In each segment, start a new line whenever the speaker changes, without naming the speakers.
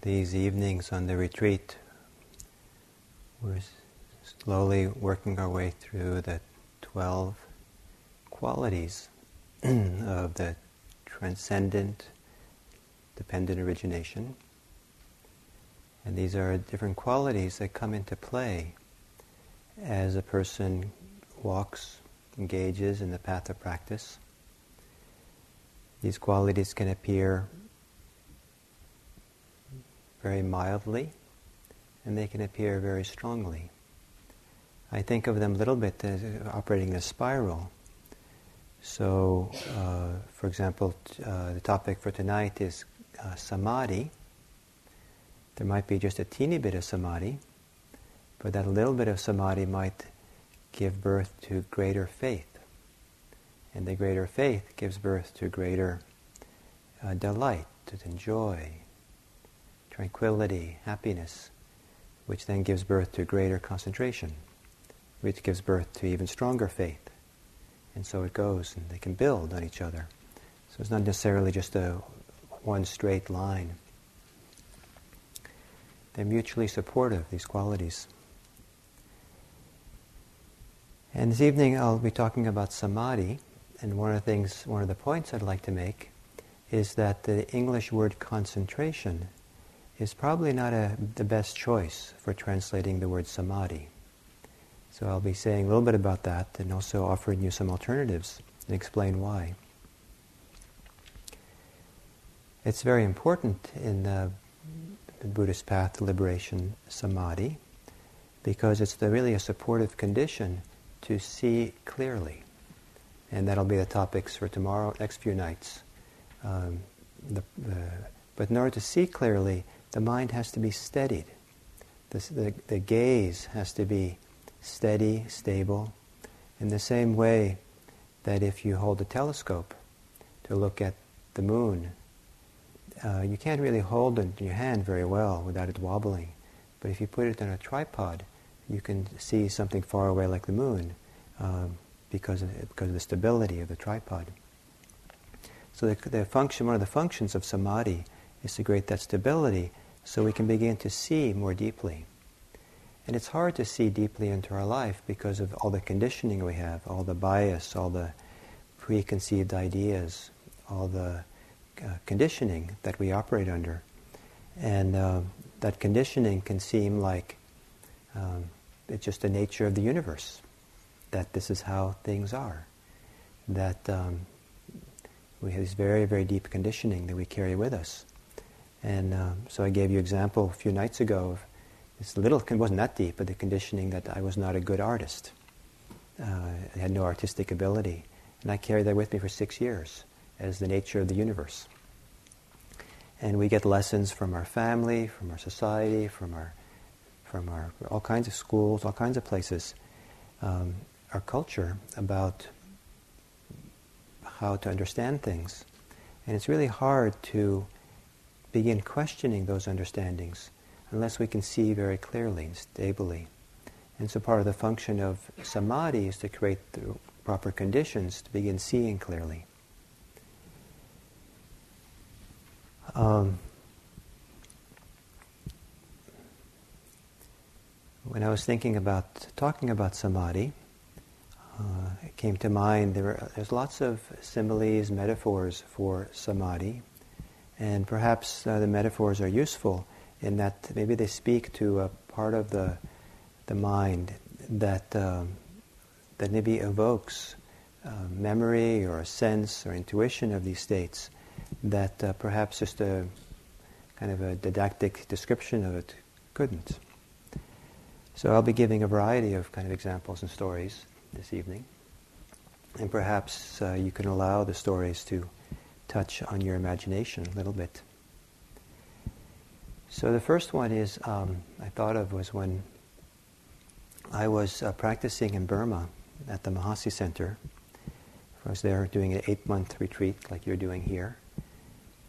these evenings on the retreat, we're slowly working our way through the 12 qualities of the transcendent dependent origination. And these are different qualities that come into play as a person walks, engages in the path of practice. These qualities can appear very mildly and they can appear very strongly. I think of them a little bit as operating a spiral. So, uh, for example, uh, the topic for tonight is uh, samadhi. There might be just a teeny bit of samadhi, but that little bit of samadhi might give birth to greater faith. And the greater faith gives birth to greater uh, delight, to joy, tranquility, happiness, which then gives birth to greater concentration, which gives birth to even stronger faith. And so it goes, and they can build on each other. So it's not necessarily just a one straight line. They're mutually supportive, these qualities. And this evening I'll be talking about samadhi, and one of the things, one of the points I'd like to make is that the English word concentration is probably not a, the best choice for translating the word samadhi. So I'll be saying a little bit about that and also offering you some alternatives and explain why. It's very important in the, Buddhist path to liberation, samadhi, because it's the, really a supportive condition to see clearly. And that'll be the topics for tomorrow, next few nights. Um, the, but in order to see clearly, the mind has to be steadied. The, the, gaze has to be steady, stable, in the same way that if you hold a telescope to look at the moon, uh, you can't really hold it in your hand very well without it wobbling. But if you put it on a tripod, you can see something far away like the moon um, because, of, because of the stability of the tripod. So the, the function, one of the functions of samadhi is to create that stability so we can begin to see more deeply. And it's hard to see deeply into our life because of all the conditioning we have, all the bias, all the preconceived ideas, all the uh, conditioning that we operate under. And uh, that conditioning can seem like um, it's just the nature of the universe, that this is how things are, that um, we have this very, very deep conditioning that we carry with us. And um, so I gave you an example a few nights ago of this little, it wasn't that deep, but the conditioning that I was not a good artist. Uh, I had no artistic ability. And I carried that with me for six years as the nature of the universe. And we get lessons from our family, from our society, from our, from our all kinds of schools, all kinds of places, um, our culture about how to understand things. And it's really hard to begin questioning those understandings unless we can see very clearly and stably. And so part of the function of samadhi is to create the proper conditions to begin seeing clearly. Um, when I was thinking about talking about samadhi, uh, it came to mind there were, there's lots of similes, metaphors for samadhi, and perhaps uh, the metaphors are useful in that maybe they speak to a part of the the mind that um, that maybe evokes uh, memory or a sense or intuition of these states that uh, perhaps just a kind of a didactic description of it couldn't. So I'll be giving a variety of kind of examples and stories this evening. And perhaps uh, you can allow the stories to touch on your imagination a little bit. So the first one is um, I thought of was when I was uh, practicing in Burma at the Mahasi Center. I was there doing an eight-month retreat like you're doing here.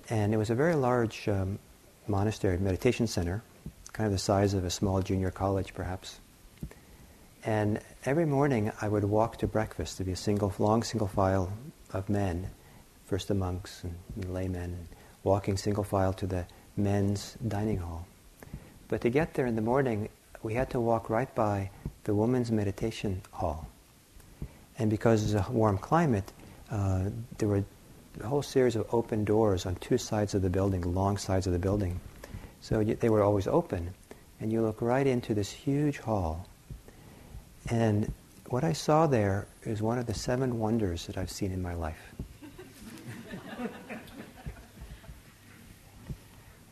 And it was a very large um, monastery, meditation center, kind of the size of a small junior college perhaps. And every morning I would walk to breakfast. There'd be a single, long single file of men, first the monks and, and laymen, walking single file to the men's dining hall. But to get there in the morning, we had to walk right by the women's meditation hall. And because it's a warm climate, uh, there were a whole series of open doors on two sides of the building, long sides of the building. So they were always open. And you look right into this huge hall. And what I saw there is one of the seven wonders that I've seen in my life.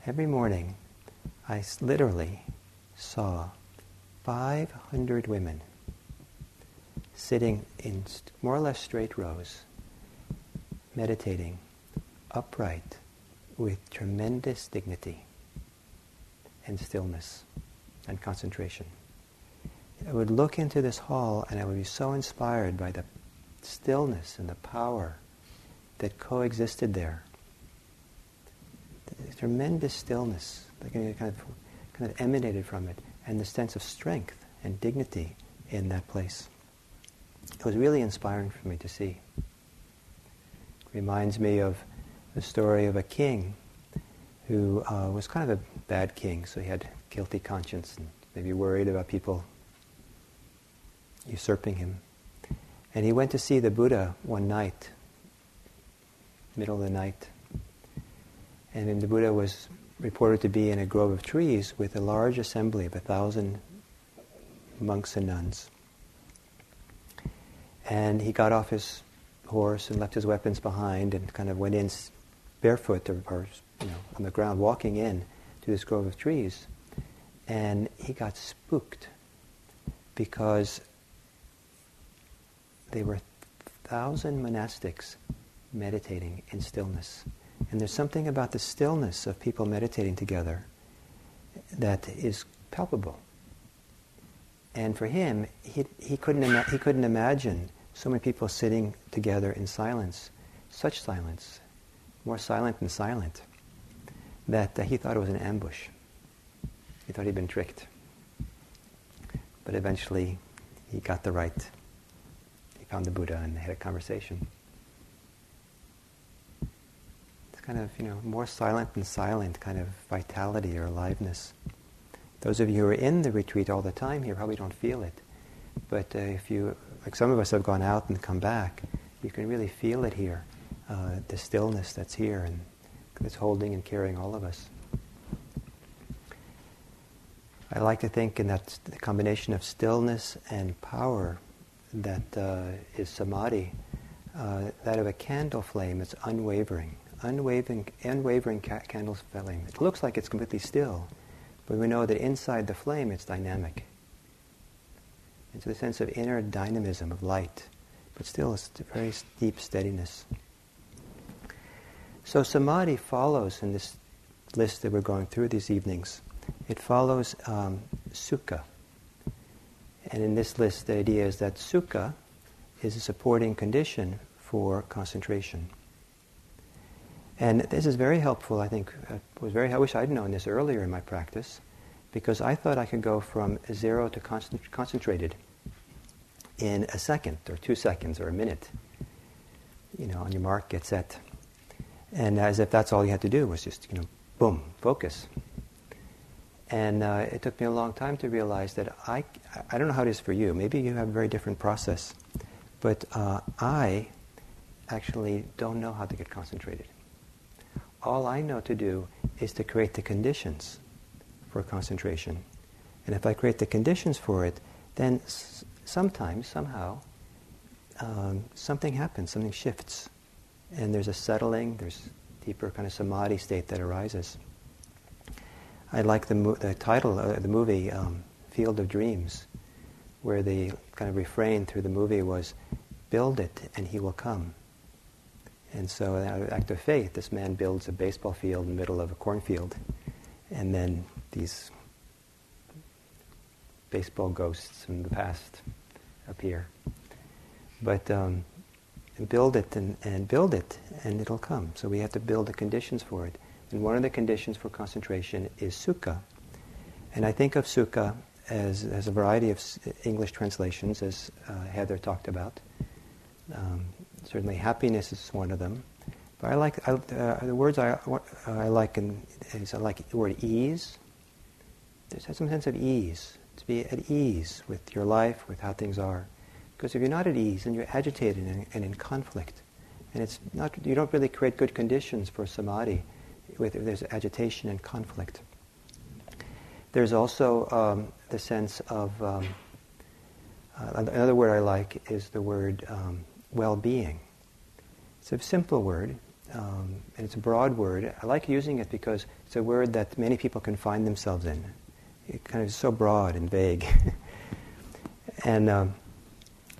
Every morning, I literally saw 500 women sitting in more or less straight rows, meditating upright with tremendous dignity and stillness and concentration. I would look into this hall and I would be so inspired by the stillness and the power that coexisted there. Tremendous stillness that kind of, kind of emanated from it, and the sense of strength and dignity in that place. It was really inspiring for me to see. It reminds me of the story of a king who uh, was kind of a bad king, so he had guilty conscience and maybe worried about people usurping him. And he went to see the Buddha one night, middle of the night. And then the Buddha was reported to be in a grove of trees with a large assembly of a thousand monks and nuns. And he got off his horse and left his weapons behind and kind of went in barefoot or, or you know, on the ground, walking in to this grove of trees. And he got spooked because they were a thousand monastics meditating in stillness. And there's something about the stillness of people meditating together that is palpable. And for him, he, he, couldn't, ima- he couldn't imagine so many people sitting together in silence, such silence, more silent than silent, that uh, he thought it was an ambush. He thought he'd been tricked. But eventually, he got the right He found the Buddha and they had a conversation. It's kind of, you know, more silent than silent kind of vitality or aliveness. Those of you who are in the retreat all the time here probably don't feel it. But uh, if you, like some of us have gone out and come back, you can really feel it here, uh, the stillness that's here and that's holding and carrying all of us. I like to think in that the combination of stillness and power that uh, is samadhi, uh, that of a candle flame, it's unwavering. Unwavering, unwavering ca- candle. It looks like it's completely still, but we know that inside the flame it's dynamic. It's a sense of inner dynamism of light, but still it's a very deep steadiness. So samadhi follows in this list that we're going through these evenings. It follows um, sukha, and in this list, the idea is that sukha is a supporting condition for concentration. And this is very helpful, I think. I, was very, I wish I'd known this earlier in my practice, because I thought I could go from zero to concentrated in a second, or two seconds, or a minute. You know, on your mark, get set. And as if that's all you had to do was just, you know, boom, focus. And uh, it took me a long time to realize that I, I don't know how it is for you. Maybe you have a very different process. But uh, I actually don't know how to get concentrated. All I know to do is to create the conditions for concentration. And if I create the conditions for it, then s- sometimes, somehow, um, something happens, something shifts. And there's a settling, there's deeper kind of samadhi state that arises. I like the, mo- the title of the movie, um, Field of Dreams, where the kind of refrain through the movie was, build it and he will come. And so, out of act of faith, this man builds a baseball field in the middle of a cornfield, and then these baseball ghosts from the past appear. But um, build it and, and build it, and it'll come. So we have to build the conditions for it. And one of the conditions for concentration is sukha. And I think of sukha as, as a variety of English translations, as uh, Heather talked about. Um, certainly happiness is one of them, But I like I, uh, the words I, I like in, is I like the word ease. There's some sense of ease, to be at ease with your life, with how things are. Because if you're not at ease, then you're agitated and, and in conflict. And it's not, you don't really create good conditions for samadhi with, if there's agitation and conflict. There's also um, the sense of, um, uh, another word I like is the word um, well-being. It's a simple word, um, and it's a broad word. I like using it because it's a word that many people can find themselves in. It kind of is so broad and vague. and um,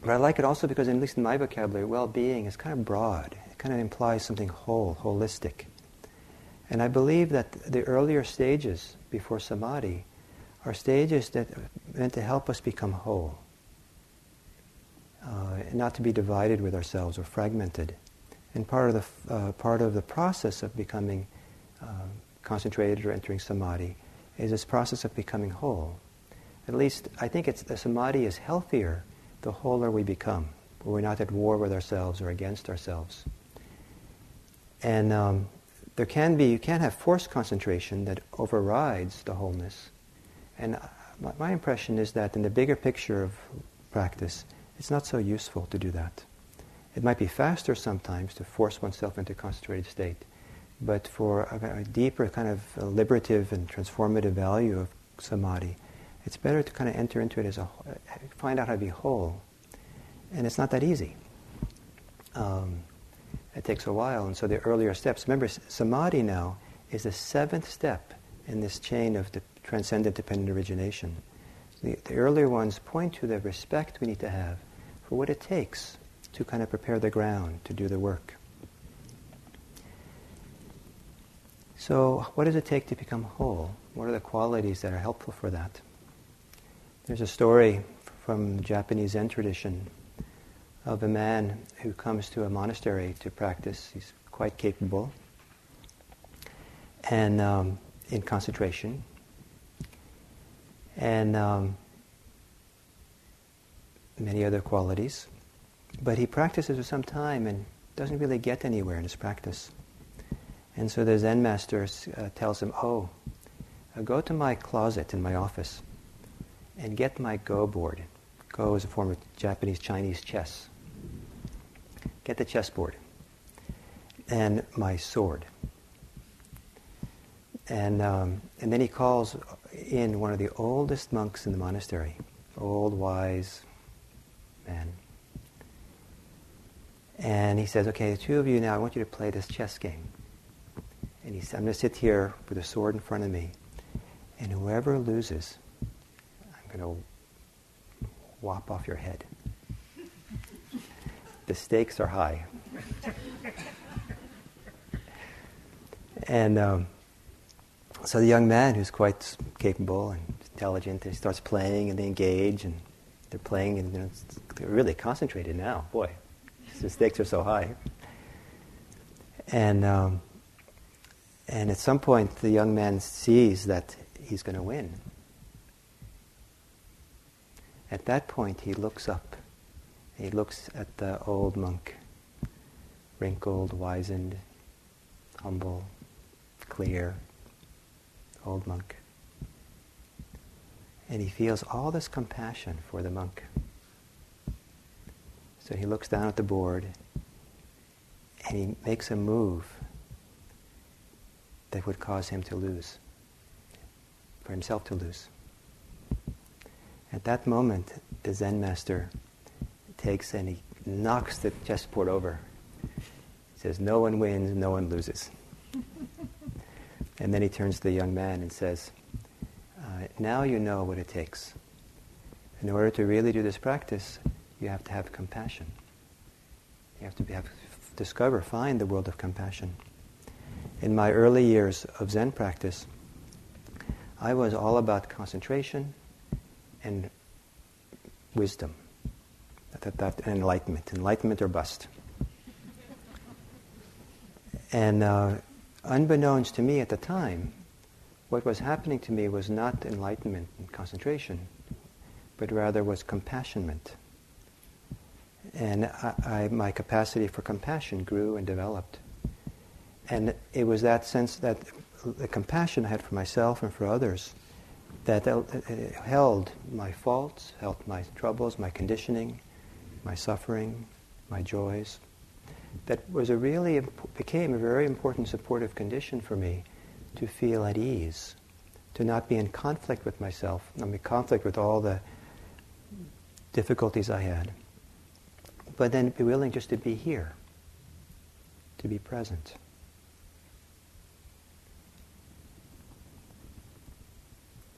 but I like it also because, at least in my vocabulary, well-being is kind of broad. It kind of implies something whole, holistic. And I believe that the earlier stages before samadhi are stages that are meant to help us become whole, uh, not to be divided with ourselves or fragmented. And part of the uh, part of the process of becoming uh, concentrated or entering samadhi is this process of becoming whole. At least I think it's the samadhi is healthier the wholer we become, where we're not at war with ourselves or against ourselves. And um, there can be, you can have forced concentration that overrides the wholeness. And my, my impression is that in the bigger picture of practice, it's not so useful to do that. It might be faster sometimes to force oneself into a concentrated state, but for a, a deeper kind of liberative and transformative value of samadhi, it's better to kind of enter into it as a, find out how to be whole. And it's not that easy. Um, it takes a while. And so the earlier steps, remember, samadhi now is the seventh step in this chain of the transcendent dependent origination. The, the earlier ones point to the respect we need to have for what it takes to kind of prepare the ground to do the work. So, what does it take to become whole? What are the qualities that are helpful for that? There's a story from the Japanese Zen tradition of a man who comes to a monastery to practice. He's quite capable and um, in concentration. And um, many other qualities. But he practices for some time and doesn't really get anywhere in his practice. And so the Zen master uh, tells him, Oh, uh, go to my closet in my office and get my Go board. Go is a form of Japanese Chinese chess. Get the chessboard and my sword. And, um, and then he calls in one of the oldest monks in the monastery, old, wise man. And he says, Okay, the two of you now, I want you to play this chess game. And he said, I'm going to sit here with a sword in front of me, and whoever loses, I'm going to whop off your head. the stakes are high. and um, so the young man, who's quite capable and intelligent, he starts playing and they engage and they're playing and you know, they're really concentrated now. Boy, the stakes are so high. And um, and at some point, the young man sees that he's going to win. At that point, he looks up. He looks at the old monk, wrinkled, wizened, humble, clear, old monk. And he feels all this compassion for the monk. So he looks down at the board and he makes a move that would cause him to lose, for himself to lose. At that moment, the Zen master takes and he knocks the chessboard over. He says, No one wins, no one loses. and then he turns to the young man and says, uh, Now you know what it takes. In order to really do this practice, you have to have compassion. You have to be, have, discover, find the world of compassion. In my early years of Zen practice, I was all about concentration and wisdom. That, that, that enlightenment, enlightenment or bust. and uh, unbeknownst to me at the time, what was happening to me was not enlightenment and concentration, but rather was compassionment. And I, I, my capacity for compassion grew and developed. And it was that sense that the compassion I had for myself and for others that uh, uh, held my faults, held my troubles, my conditioning, my suffering, my joys. That was a really became a very important supportive condition for me to feel at ease, to not be in conflict with myself, not be in conflict with all the difficulties I had, but then be willing just to be here, to be present.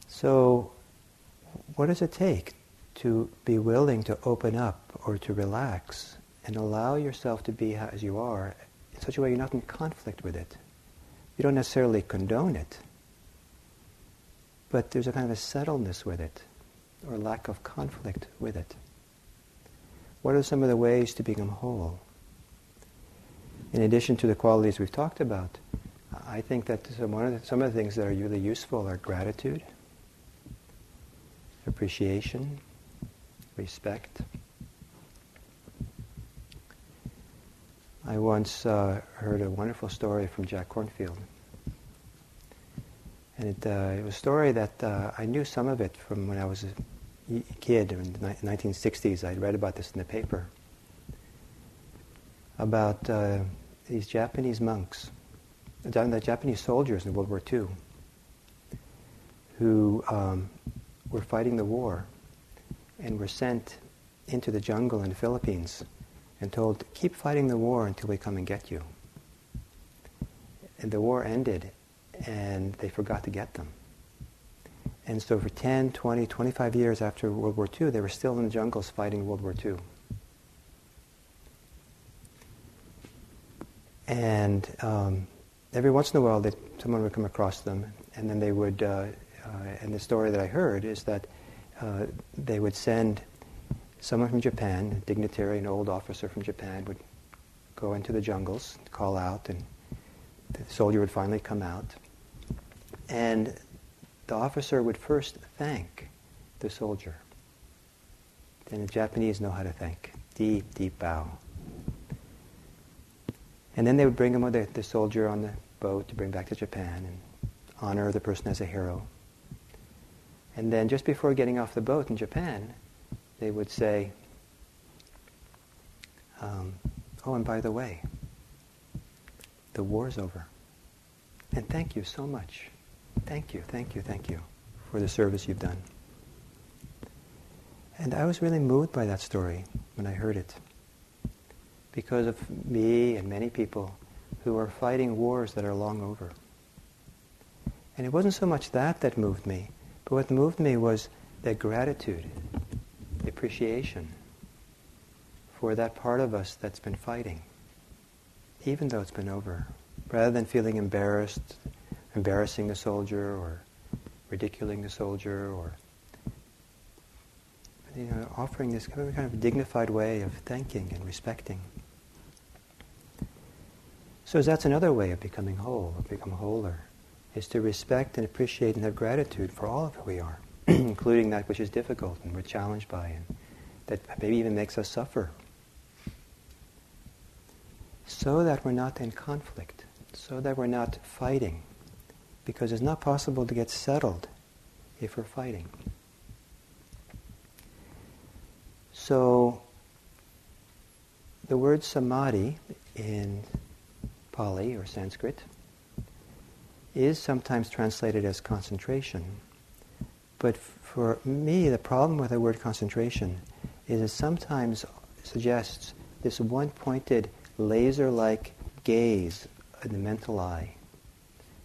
So, what does it take to be willing to open up or to relax and allow yourself to be as you are in such a way you're not in conflict with it? You don't necessarily condone it, but there's a kind of a settledness with it or lack of conflict with it. What are some of the ways to become whole? In addition to the qualities we've talked about, I think that some, of the, some of the things that are really useful are gratitude, appreciation, respect. I once uh, heard a wonderful story from Jack Kornfield. And it, uh, it was a story that uh, I knew some of it from when I was a kid in the 1960s. I'd read about this in the paper. About uh, these Japanese monks, the Japanese soldiers in World War II, who um, were fighting the war and were sent into the jungle in the Philippines and told, keep fighting the war until we come and get you. And the war ended and they forgot to get them. And so for 10, 20, 25 years after World War II, they were still in the jungles fighting World War II. And um, every once in a while, someone would come across them, and then they would, uh, uh, and the story that I heard is that uh, they would send someone from Japan, a dignitary, an old officer from Japan, would go into the jungles, call out, and the soldier would finally come out. And the officer would first thank the soldier. Then the Japanese know how to thank. Deep, deep bow. And then they would bring him the, the soldier on the boat to bring back to Japan and honor the person as a hero. And then just before getting off the boat in Japan, they would say, um, oh, and by the way, the war's over. And thank you so much. Thank you, thank you, thank you for the service you've done. And I was really moved by that story when I heard it. Because of me and many people who are fighting wars that are long over. And it wasn't so much that that moved me, but what moved me was the gratitude, the appreciation for that part of us that's been fighting, even though it's been over. Rather than feeling embarrassed embarrassing the soldier or ridiculing the soldier or you know, offering this kind of dignified way of thanking and respecting. So that's another way of becoming whole, of becoming wholer, is to respect and appreciate and have gratitude for all of who we are, including that which is difficult and we're challenged by and that maybe even makes us suffer. So that we're not in conflict, so that we're not fighting, because it's not possible to get settled if we're fighting. So, the word samadhi in Pali or Sanskrit is sometimes translated as concentration. But for me, the problem with the word concentration is it sometimes suggests this one pointed, laser like gaze in the mental eye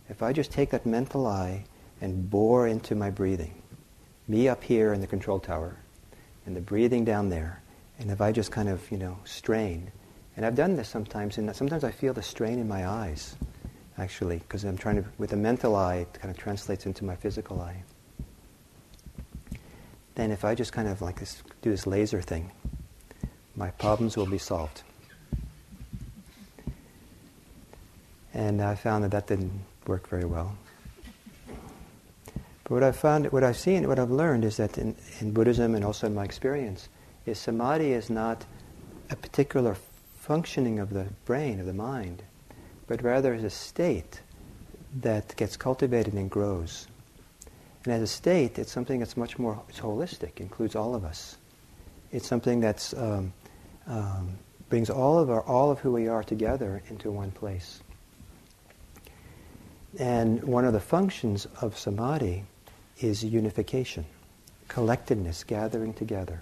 if I just take that mental eye and bore into my breathing, me up here in the control tower, and the breathing down there, and if I just kind of, you know, strain, and I've done this sometimes, and sometimes I feel the strain in my eyes, actually, because I'm trying to, with the mental eye, it kind of translates into my physical eye. Then if I just kind of like this, do this laser thing, my problems will be solved. And I found that that didn't work very well. But what I've found, what I've seen, what I've learned is that in, in Buddhism and also in my experience, is samadhi is not a particular functioning of the brain, of the mind, but rather is a state that gets cultivated and grows. And as a state, it's something that's much more it's holistic, includes all of us. It's something that um, um, brings all of our all of who we are together into one place. And one of the functions of samadhi is unification, collectedness, gathering together.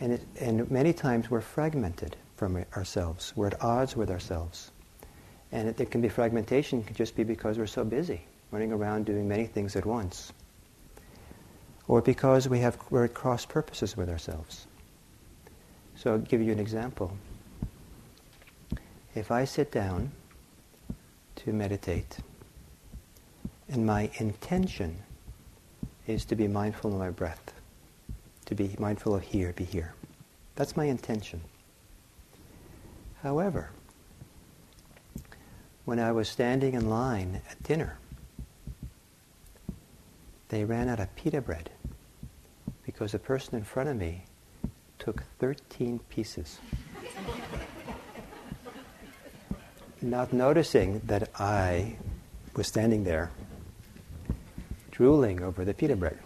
And, it, and many times we're fragmented from ourselves. We're at odds with ourselves. And it, it can be fragmentation, it can just be because we're so busy, running around doing many things at once. Or because we have, we're at cross purposes with ourselves. So I'll give you an example. If I sit down to meditate, and my intention is to be mindful of my breath, to be mindful of here, be here. That's my intention. However, when I was standing in line at dinner, they ran out of pita bread because the person in front of me took 13 pieces. Not noticing that I was standing there drooling over the pita bread.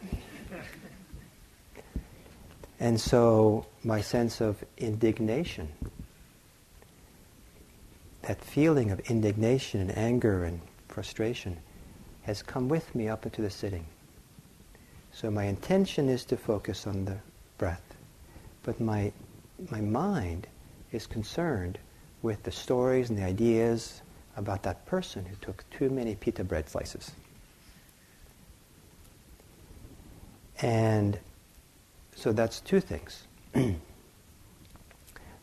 And so my sense of indignation, that feeling of indignation and anger and frustration, has come with me up into the sitting. So my intention is to focus on the breath, but my, my mind is concerned with the stories and the ideas about that person who took too many pita bread slices. And so that's two things.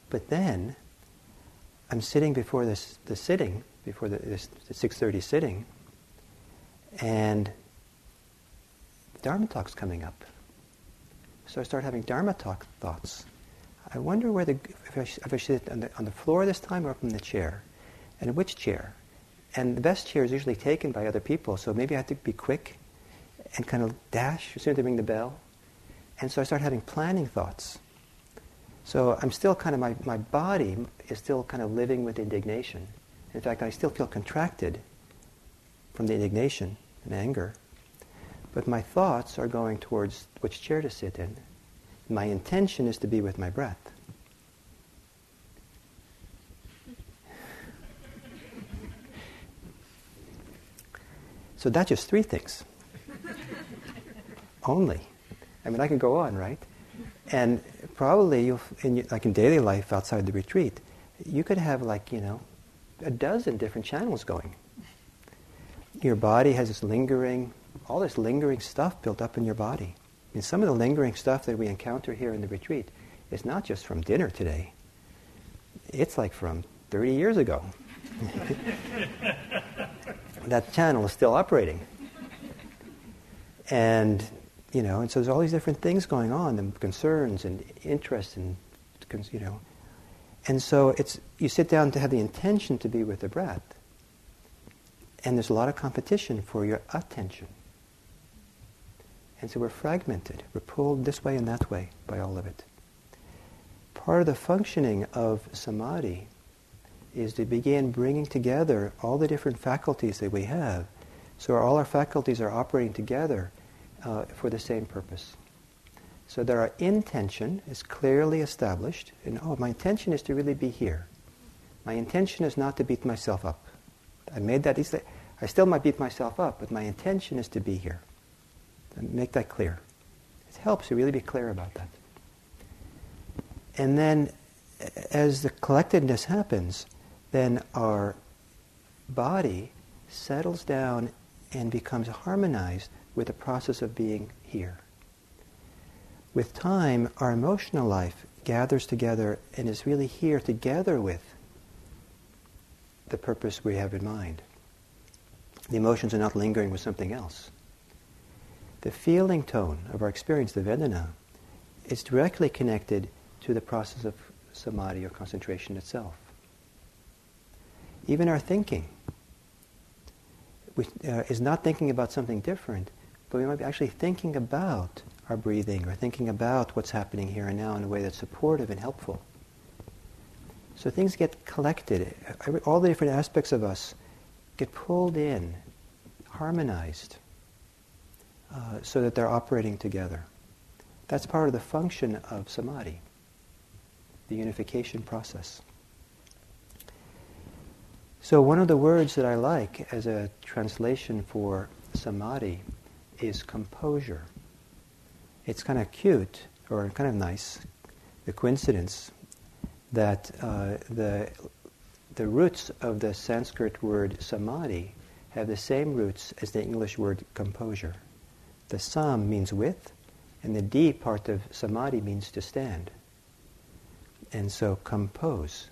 but then I'm sitting before this the sitting, before the, this, the 6.30 sitting, and Dharma talk's coming up. So I start having Dharma talk thoughts. I wonder where the, if I, if I sit on the, on the floor this time or up in the chair, and which chair. And the best chair is usually taken by other people, so maybe I have to be quick and kind of dash as soon as they ring the bell. And so I start having planning thoughts. So I'm still kind of, my, my body is still kind of living with indignation. In fact, I still feel contracted from the indignation and anger. But my thoughts are going towards which chair to sit in. My intention is to be with my breath. So that's just three things. Only. I mean, I can go on, right? And probably, you'll, in like in daily life outside the retreat, you could have like, you know, a dozen different channels going. Your body has this lingering, all this lingering stuff built up in your body. I mean, some of the lingering stuff that we encounter here in the retreat is not just from dinner today. It's like from 30 years ago. that channel is still operating. And you know, and so there's all these different things going on, and concerns and interests and, you know. And so it's, you sit down to have the intention to be with the breath. And there's a lot of competition for your attention. And so we're fragmented. We're pulled this way and that way by all of it. Part of the functioning of samadhi is to begin bringing together all the different faculties that we have. So all our faculties are operating together uh, for the same purpose. So that our intention is clearly established, and oh, my intention is to really be here. My intention is not to beat myself up. I made that easily. I still might beat myself up, but my intention is to be here. Make that clear. It helps you really be clear about that. And then, as the collectedness happens, then our body settles down and becomes harmonized with the process of being here. With time, our emotional life gathers together and is really here together with the purpose we have in mind. The emotions are not lingering with something else. The feeling tone of our experience, the Vedana, is directly connected to the process of samadhi or concentration itself. Even our thinking uh, is not thinking about something different, but we might be actually thinking about our breathing or thinking about what's happening here and now in a way that's supportive and helpful. So things get collected. All the different aspects of us get pulled in, harmonized, uh, so that they're operating together. That's part of the function of samadhi, the unification process. So one of the words that I like as a translation for samadhi is composure. It's kind of cute or kind of nice, the coincidence that uh, the, the roots of the Sanskrit word samadhi have the same roots as the English word composure. The sam means with, and the d part of samadhi means to stand. And so compose,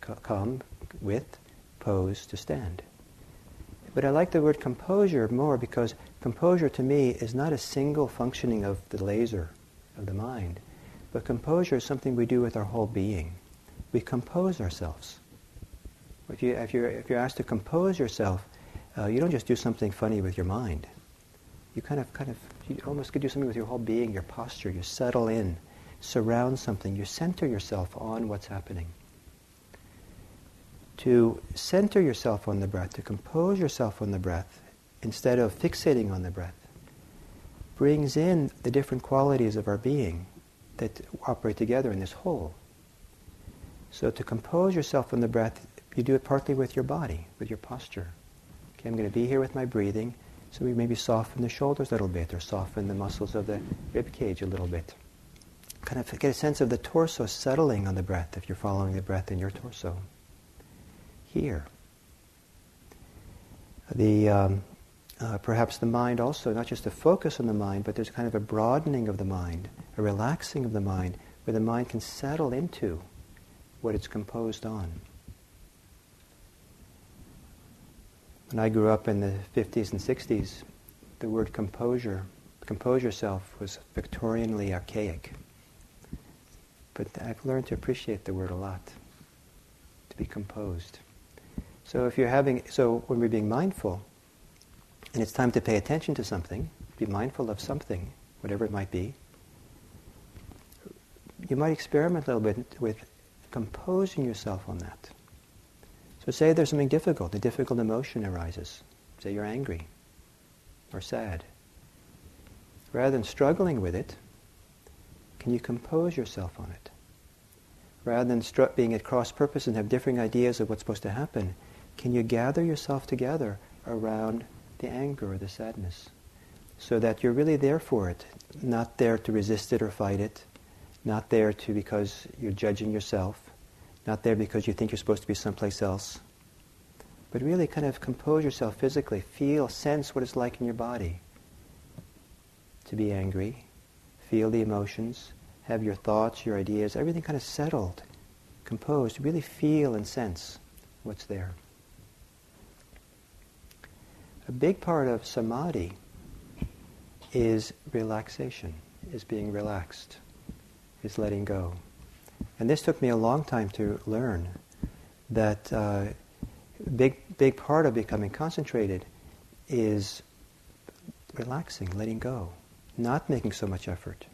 come with, pose, to stand. But I like the word composure more because composure to me is not a single functioning of the laser of the mind, but composure is something we do with our whole being we compose ourselves. If, you, if, you're, if you're asked to compose yourself, uh, you don't just do something funny with your mind. You kind of, kind of, you almost could do something with your whole being, your posture. You settle in, surround something. You center yourself on what's happening. To center yourself on the breath, to compose yourself on the breath, instead of fixating on the breath, brings in the different qualities of our being that operate together in this whole. So to compose yourself on the breath, you do it partly with your body, with your posture. Okay, I'm going to be here with my breathing. So we maybe soften the shoulders a little bit or soften the muscles of the rib cage a little bit. Kind of get a sense of the torso settling on the breath if you're following the breath in your torso. Here. The, um, uh, perhaps the mind also, not just a focus on the mind, but there's kind of a broadening of the mind, a relaxing of the mind, where the mind can settle into what it's composed on. When I grew up in the 50s and 60s, the word composure, compose yourself, was Victorianly archaic. But I've learned to appreciate the word a lot, to be composed. So if you're having, so when we're being mindful, and it's time to pay attention to something, be mindful of something, whatever it might be, you might experiment a little bit with composing yourself on that. So say there's something difficult, a difficult emotion arises. Say you're angry or sad. Rather than struggling with it, can you compose yourself on it? Rather than being at cross purpose and have differing ideas of what's supposed to happen, can you gather yourself together around the anger or the sadness? So that you're really there for it, not there to resist it or fight it, not there to because you're judging yourself, not there because you think you're supposed to be someplace else. But really kind of compose yourself physically. Feel, sense what it's like in your body to be angry. Feel the emotions. Have your thoughts, your ideas, everything kind of settled, composed. Really feel and sense what's there. A big part of samadhi is relaxation, is being relaxed, is letting go. And this took me a long time to learn that uh, big big part of becoming concentrated is relaxing, letting go, not making so much effort.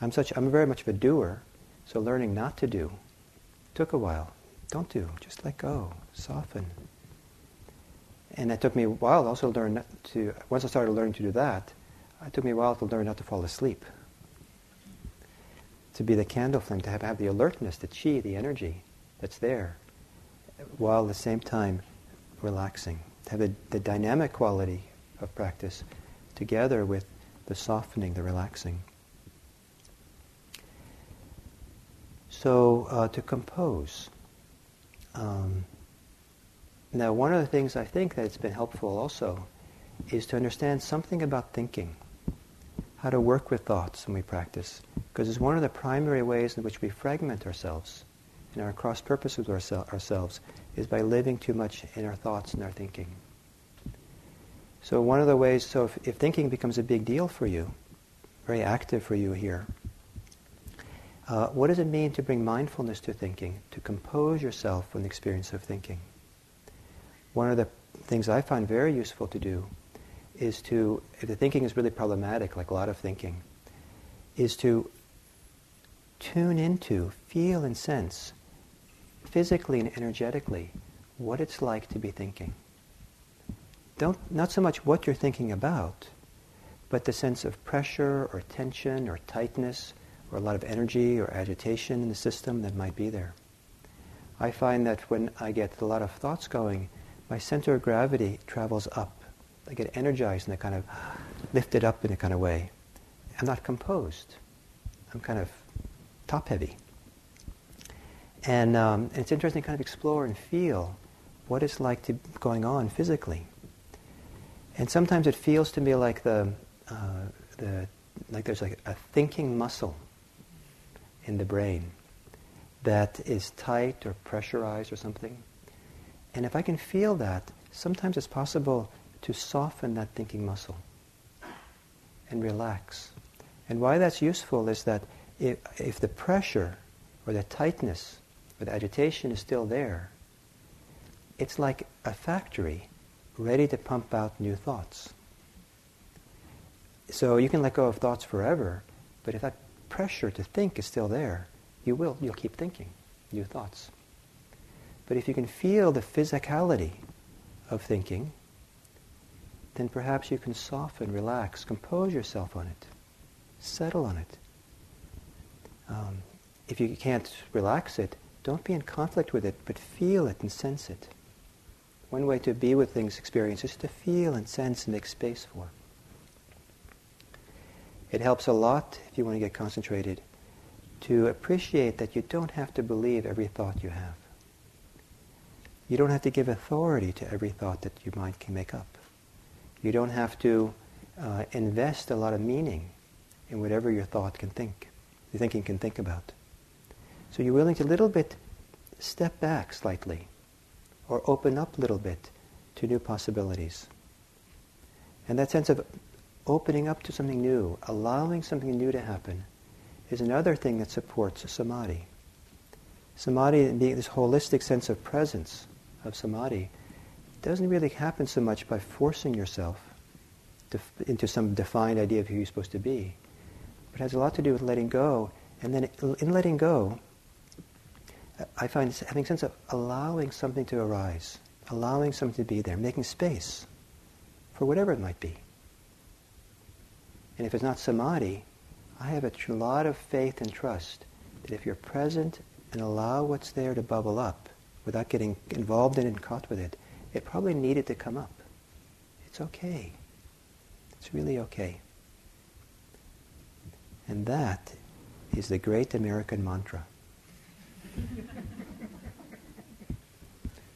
I'm such I'm very much of a doer, so learning not to do took a while. Don't do, just let go, soften. And it took me a while also to learn to once I started learning to do that, it took me a while to learn not to fall asleep to be the candle flame, to have, have the alertness, the chi, the energy that's there, while at the same time relaxing. To have a, the dynamic quality of practice together with the softening, the relaxing. So uh, to compose. Um, now, one of the things I think that's been helpful also is to understand something about thinking how to work with thoughts when we practice. Because it's one of the primary ways in which we fragment ourselves and our cross purpose with ourselves is by living too much in our thoughts and our thinking. So one of the ways, so if, if thinking becomes a big deal for you, very active for you here, uh, what does it mean to bring mindfulness to thinking, to compose yourself from the experience of thinking? One of the things I find very useful to do is to, if the thinking is really problematic, like a lot of thinking, is to tune into, feel and sense physically and energetically what it's like to be thinking. Don't, not so much what you're thinking about, but the sense of pressure or tension or tightness or a lot of energy or agitation in the system that might be there. I find that when I get a lot of thoughts going, my center of gravity travels up. I get energized in a kind of lifted up in a kind of way. I'm not composed. I'm kind of top heavy. And, um, and it's interesting to kind of explore and feel what it's like to going on physically. And sometimes it feels to me like the, uh, the like there's like a thinking muscle in the brain that is tight or pressurized or something. And if I can feel that, sometimes it's possible to soften that thinking muscle and relax. And why that's useful is that if, if the pressure or the tightness or the agitation is still there, it's like a factory ready to pump out new thoughts. So you can let go of thoughts forever, but if that pressure to think is still there, you will, you'll keep thinking new thoughts. But if you can feel the physicality of thinking, then perhaps you can soften, relax, compose yourself on it, settle on it. Um, if you can't relax it, don't be in conflict with it, but feel it and sense it. One way to be with things, experience, is to feel and sense and make space for. It helps a lot if you want to get concentrated to appreciate that you don't have to believe every thought you have. You don't have to give authority to every thought that your mind can make up. You don't have to uh, invest a lot of meaning in whatever your thought can think, your thinking can think about. So you're willing to a little bit step back slightly or open up a little bit to new possibilities. And that sense of opening up to something new, allowing something new to happen, is another thing that supports samadhi. Samadhi, being this holistic sense of presence of samadhi, doesn't really happen so much by forcing yourself def- into some defined idea of who you're supposed to be, but has a lot to do with letting go. And then in letting go, I find having a sense of allowing something to arise, allowing something to be there, making space for whatever it might be. And if it's not samadhi, I have a lot of faith and trust that if you're present and allow what's there to bubble up without getting involved in it and caught with it, it probably needed to come up. It's okay. It's really okay. And that is the great American mantra.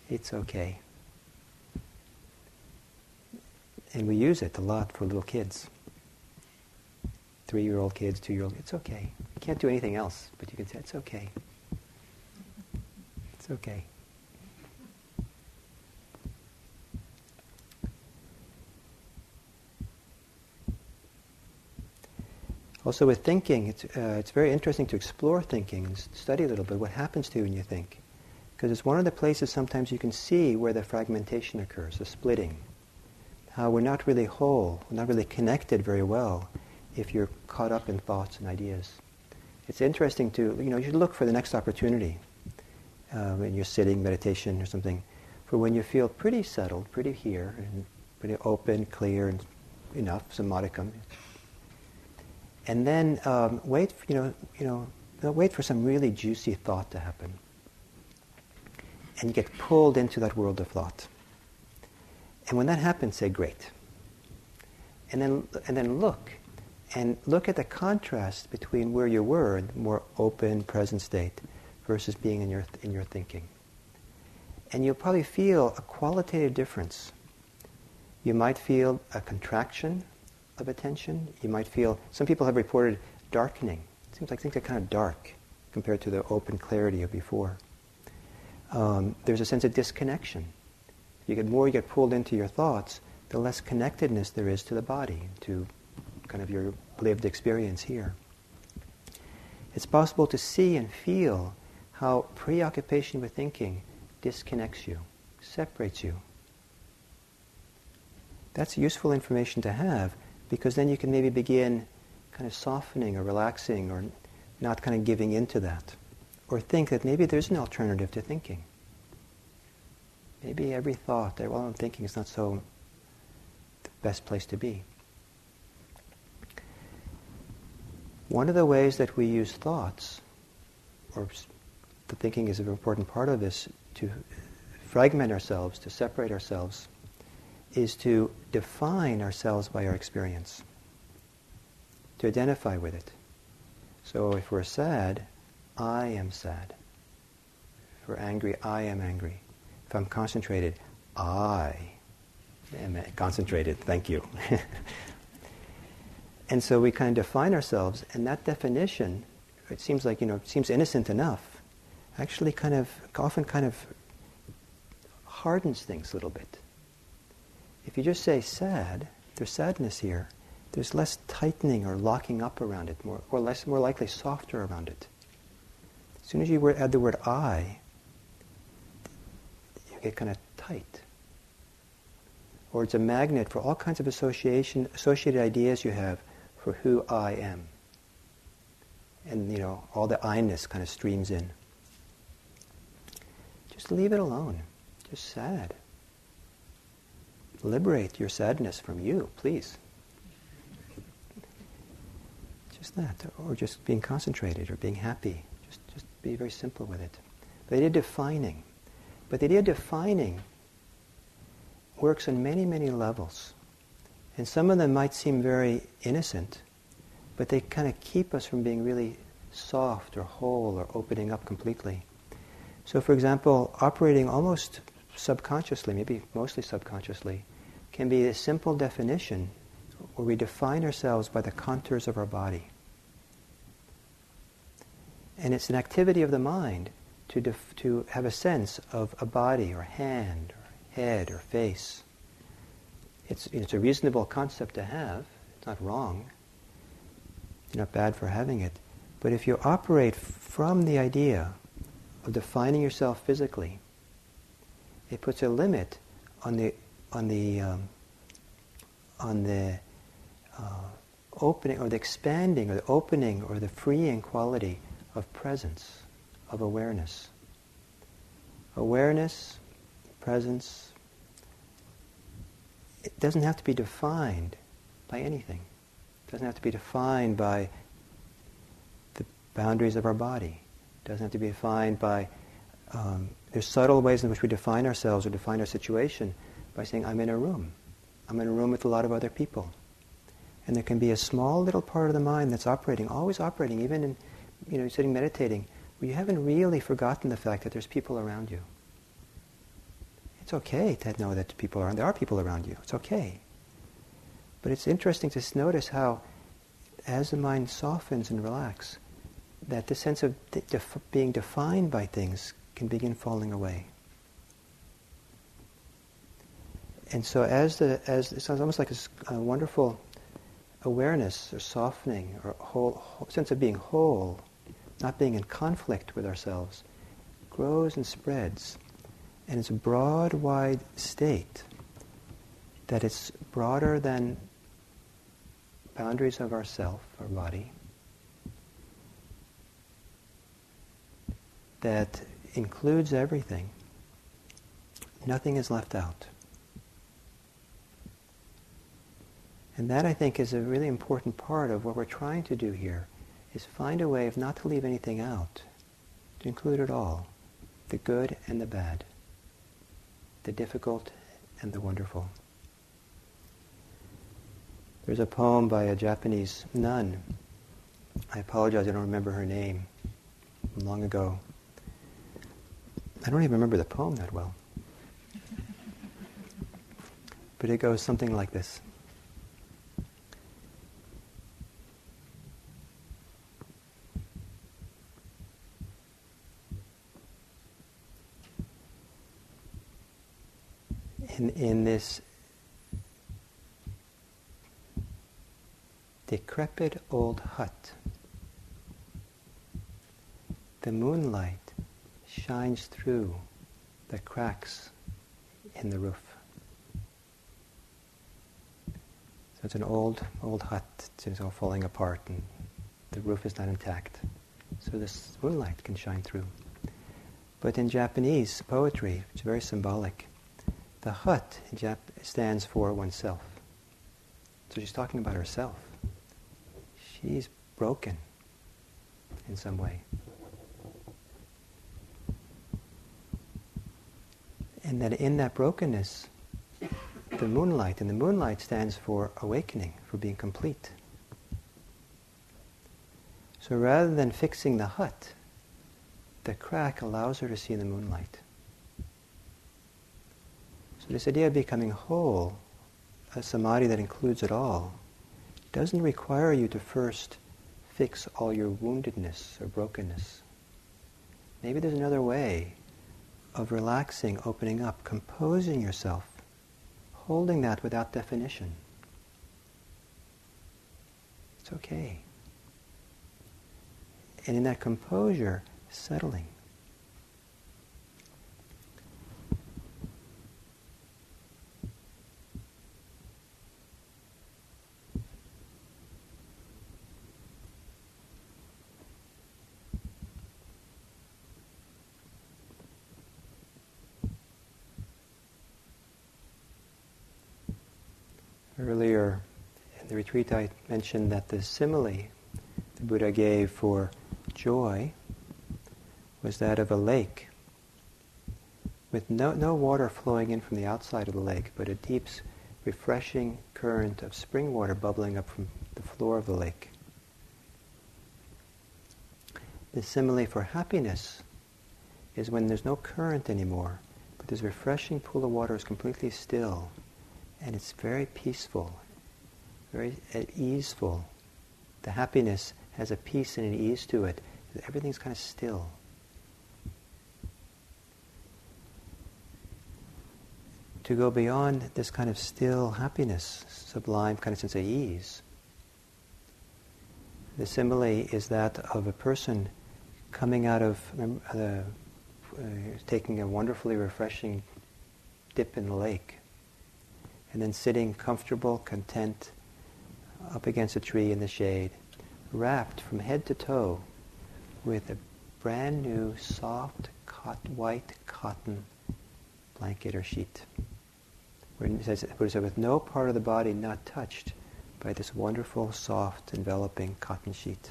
it's okay. And we use it a lot for little kids. Three year old kids, two year old it's okay. You can't do anything else, but you can say, it's okay. It's okay. Also, with thinking, it's, uh, it's very interesting to explore thinking and study a little bit what happens to you when you think. Because it's one of the places sometimes you can see where the fragmentation occurs, the splitting. How we're not really whole, we're not really connected very well if you're caught up in thoughts and ideas. It's interesting to, you know, you should look for the next opportunity uh, when you're sitting, meditation or something, for when you feel pretty settled, pretty here, and pretty open, clear, and enough, some modicum, and then um, wait, for, you know, you know, wait for some really juicy thought to happen, and you get pulled into that world of thought. And when that happens, say, "Great." And then, and then look, and look at the contrast between where you were, in the more open, present state, versus being in your in your thinking. And you'll probably feel a qualitative difference. You might feel a contraction of attention. You might feel, some people have reported darkening. It seems like things are kind of dark compared to the open clarity of before. Um, there's a sense of disconnection. You get more you get pulled into your thoughts, the less connectedness there is to the body, to kind of your lived experience here. It's possible to see and feel how preoccupation with thinking disconnects you, separates you. That's useful information to have because then you can maybe begin kind of softening or relaxing or not kind of giving into that. or think that maybe there's an alternative to thinking. Maybe every thought, that, all I'm thinking is not so the best place to be. One of the ways that we use thoughts, or the thinking is an important part of this, to fragment ourselves, to separate ourselves, is to define ourselves by our experience, to identify with it. So if we're sad, I am sad. If we're angry, I am angry. If I'm concentrated, I am concentrated. Thank you. and so we kind of define ourselves, and that definition, it seems like, you know, seems innocent enough, actually kind of, often kind of hardens things a little bit. If you just say sad, there's sadness here, there's less tightening or locking up around it, more, or less, more likely softer around it. As soon as you add the word I, you get kind of tight. Or it's a magnet for all kinds of association, associated ideas you have for who I am. And, you know, all the I-ness kind of streams in. Just leave it alone. Just sad. Liberate your sadness from you, please. Just that. Or just being concentrated or being happy. Just, just be very simple with it. The idea defining. But the idea of defining works on many, many levels. And some of them might seem very innocent, but they kind of keep us from being really soft or whole or opening up completely. So, for example, operating almost subconsciously, maybe mostly subconsciously, can be a simple definition where we define ourselves by the contours of our body. And it's an activity of the mind to, def- to have a sense of a body or hand or head or face. It's, it's a reasonable concept to have. It's not wrong. It's not bad for having it. But if you operate from the idea of defining yourself physically, it puts a limit on the on the um, on the uh, opening or the expanding or the opening or the freeing quality of presence, of awareness. Awareness, presence, it doesn't have to be defined by anything. It doesn't have to be defined by the boundaries of our body. It doesn't have to be defined by um, there's subtle ways in which we define ourselves or define our situation by saying, I'm in a room. I'm in a room with a lot of other people. And there can be a small little part of the mind that's operating, always operating, even in, you know, sitting meditating, where you haven't really forgotten the fact that there's people around you. It's okay to know that people are, there are people around you. It's okay. But it's interesting to notice how, as the mind softens and relaxes, that the sense of def- being defined by things can begin falling away. And so, as the as it sounds almost like a, a wonderful awareness or softening or whole, whole, sense of being whole, not being in conflict with ourselves, grows and spreads, and it's a broad, wide state. That it's broader than boundaries of ourself, our body. That includes everything. Nothing is left out. And that, I think, is a really important part of what we're trying to do here, is find a way of not to leave anything out, to include it all, the good and the bad, the difficult and the wonderful. There's a poem by a Japanese nun. I apologize, I don't remember her name. Long ago. I don't even remember the poem that well. But it goes something like this. In, in this decrepit old hut, the moonlight shines through the cracks in the roof. So it's an old, old hut. It's all falling apart and the roof is not intact. so this moonlight can shine through. But in Japanese poetry, it's very symbolic. The hut in Jap- stands for oneself. So she's talking about herself. She's broken in some way. And that in that brokenness, the moonlight, and the moonlight stands for awakening, for being complete. So rather than fixing the hut, the crack allows her to see the moonlight. This idea of becoming whole, a samadhi that includes it all, doesn't require you to first fix all your woundedness or brokenness. Maybe there's another way of relaxing, opening up, composing yourself, holding that without definition. It's okay. And in that composure, settling. Earlier in the retreat, I mentioned that the simile the Buddha gave for joy was that of a lake with no, no water flowing in from the outside of the lake, but a deep, refreshing current of spring water bubbling up from the floor of the lake. The simile for happiness is when there's no current anymore, but this refreshing pool of water is completely still, and it's very peaceful, very easeful. The happiness has a peace and an ease to it. Everything's kind of still. To go beyond this kind of still happiness, sublime kind of sense of ease, the simile is that of a person coming out of uh, uh, taking a wonderfully refreshing dip in the lake, and then sitting comfortable, content, up against a tree in the shade, wrapped from head to toe with a brand new soft white cotton blanket or sheet. Where it says, with no part of the body not touched by this wonderful, soft, enveloping cotton sheet.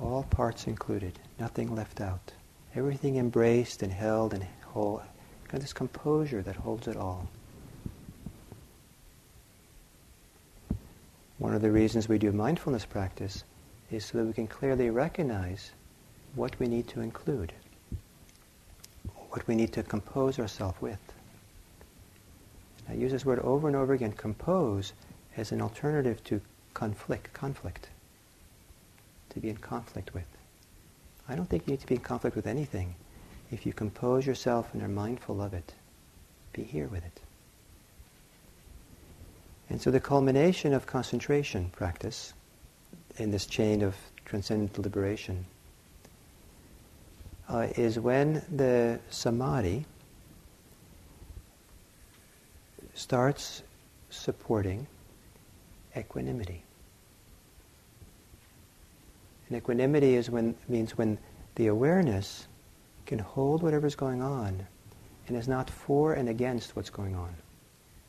All parts included, nothing left out. Everything embraced and held and whole Got this composure that holds it all. One of the reasons we do mindfulness practice is so that we can clearly recognize what we need to include, what we need to compose ourselves with. I use this word over and over again, compose, as an alternative to conflict, conflict, to be in conflict with. I don't think you need to be in conflict with anything if you compose yourself and are mindful of it, be here with it. And so the culmination of concentration practice in this chain of transcendental liberation uh, is when the samadhi starts supporting equanimity. And equanimity is when means when the awareness can hold whatever's going on and is not for and against what's going on.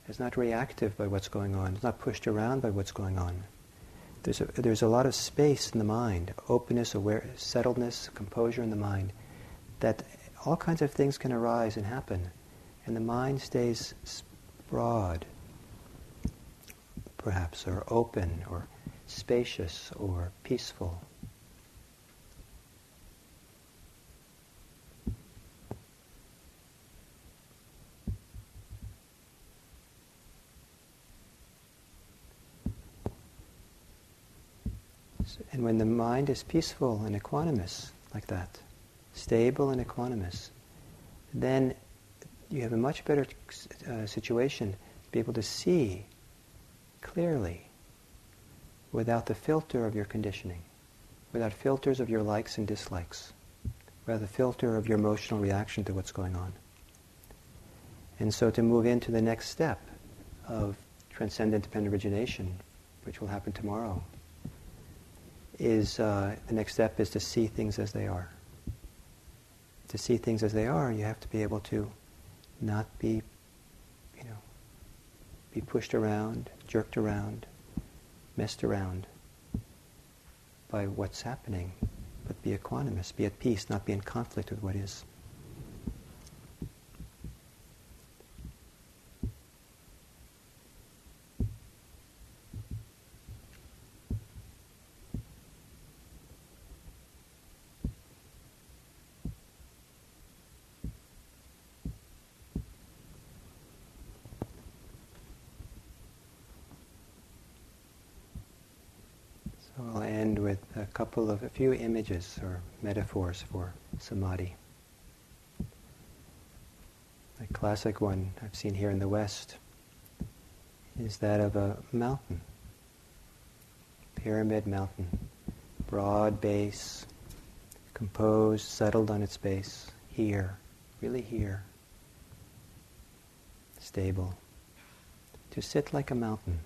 Is not reactive by what's going on. Is not pushed around by what's going on. There's a, there's a lot of space in the mind, openness, aware, settledness, composure in the mind, that all kinds of things can arise and happen, and the mind stays broad, perhaps, or open, or spacious, or peaceful. And when the mind is peaceful and equanimous, like that, stable and equanimous, then you have a much better uh, situation to be able to see clearly without the filter of your conditioning, without filters of your likes and dislikes, without the filter of your emotional reaction to what's going on. And so to move into the next step of transcendent dependent origination, which will happen tomorrow, is uh, the next step is to see things as they are. To see things as they are, you have to be able to not be, you know, be pushed around, jerked around, messed around by what's happening, but be equanimous, be at peace, not be in conflict with what is. Of a few images or metaphors for samadhi. A classic one I've seen here in the West is that of a mountain, pyramid mountain, broad base, composed, settled on its base, here, really here, stable, to sit like a mountain.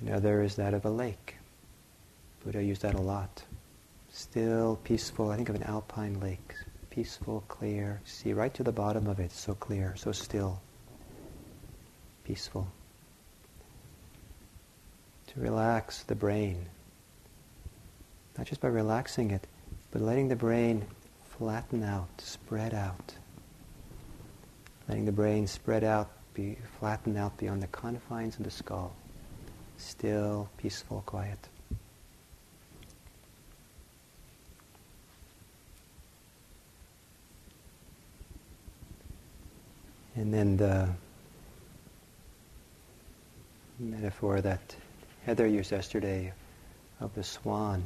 Another is that of a lake. Buddha used that a lot. Still, peaceful. I think of an alpine lake. Peaceful, clear. See right to the bottom of it. So clear, so still. Peaceful. To relax the brain. Not just by relaxing it, but letting the brain flatten out, spread out. Letting the brain spread out, be flatten out beyond the confines of the skull still, peaceful, quiet. And then the metaphor that Heather used yesterday of the swan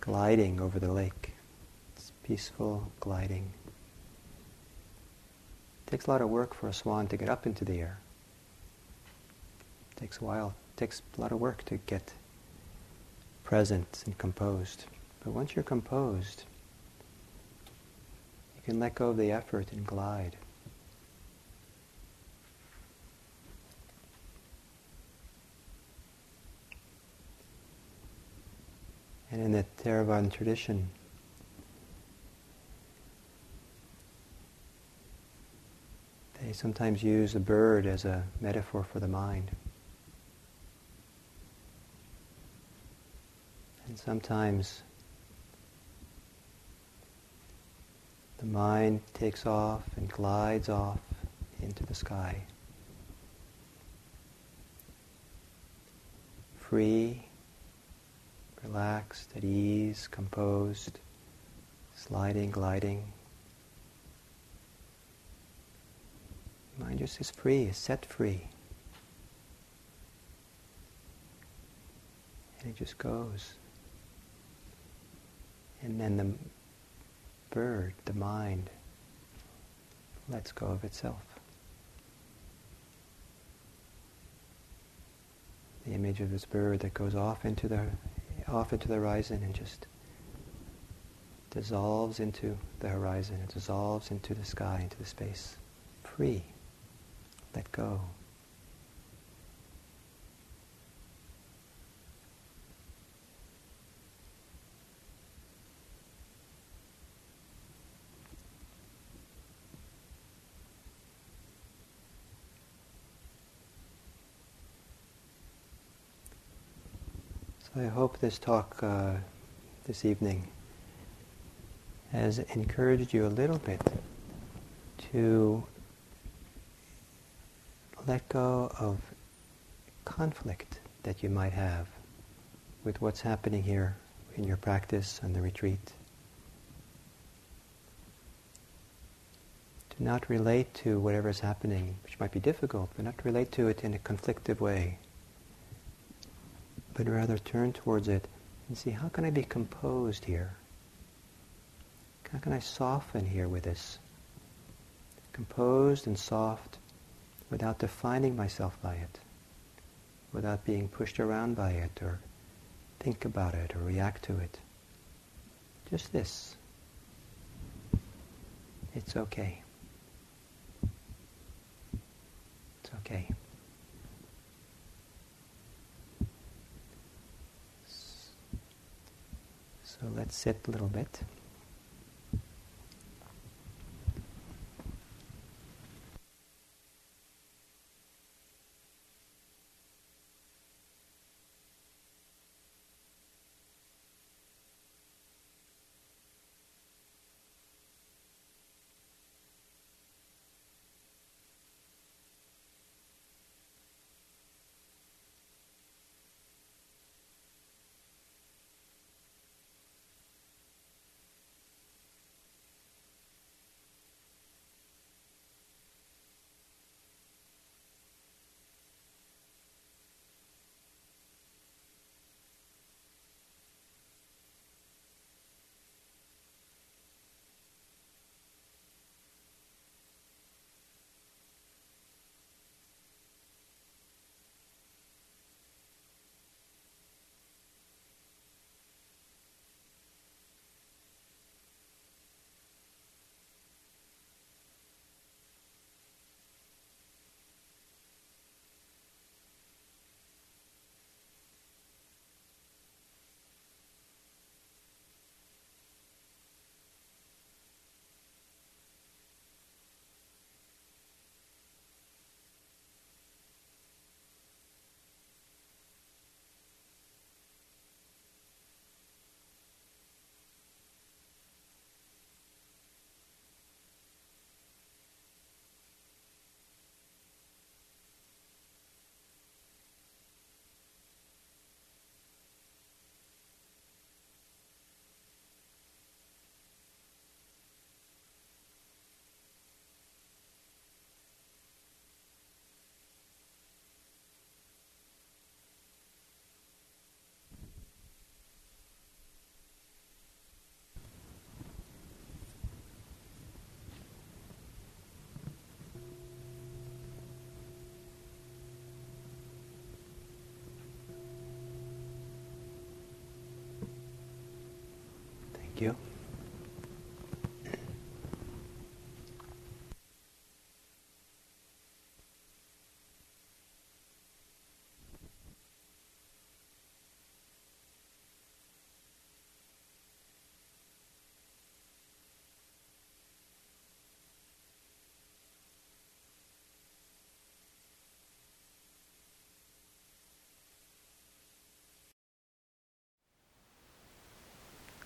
gliding over the lake. It's peaceful gliding. It takes a lot of work for a swan to get up into the air takes a while. It takes a lot of work to get present and composed. But once you're composed, you can let go of the effort and glide. And in the Theravada tradition, they sometimes use a bird as a metaphor for the mind. And sometimes the mind takes off and glides off into the sky. Free, relaxed, at ease, composed, sliding, gliding. Mind just is free, is set free. And it just goes. And then the bird, the mind, lets go of itself. The image of this bird that goes off into the off into the horizon and just dissolves into the horizon, it dissolves into the sky, into the space. Free. Let go. I hope this talk uh, this evening has encouraged you a little bit to let go of conflict that you might have with what's happening here in your practice and the retreat. To not relate to whatever is happening, which might be difficult, but not relate to it in a conflictive way but rather turn towards it and see how can I be composed here? How can I soften here with this? Composed and soft without defining myself by it, without being pushed around by it or think about it or react to it. Just this. It's okay. It's okay. So let's sit a little bit. You.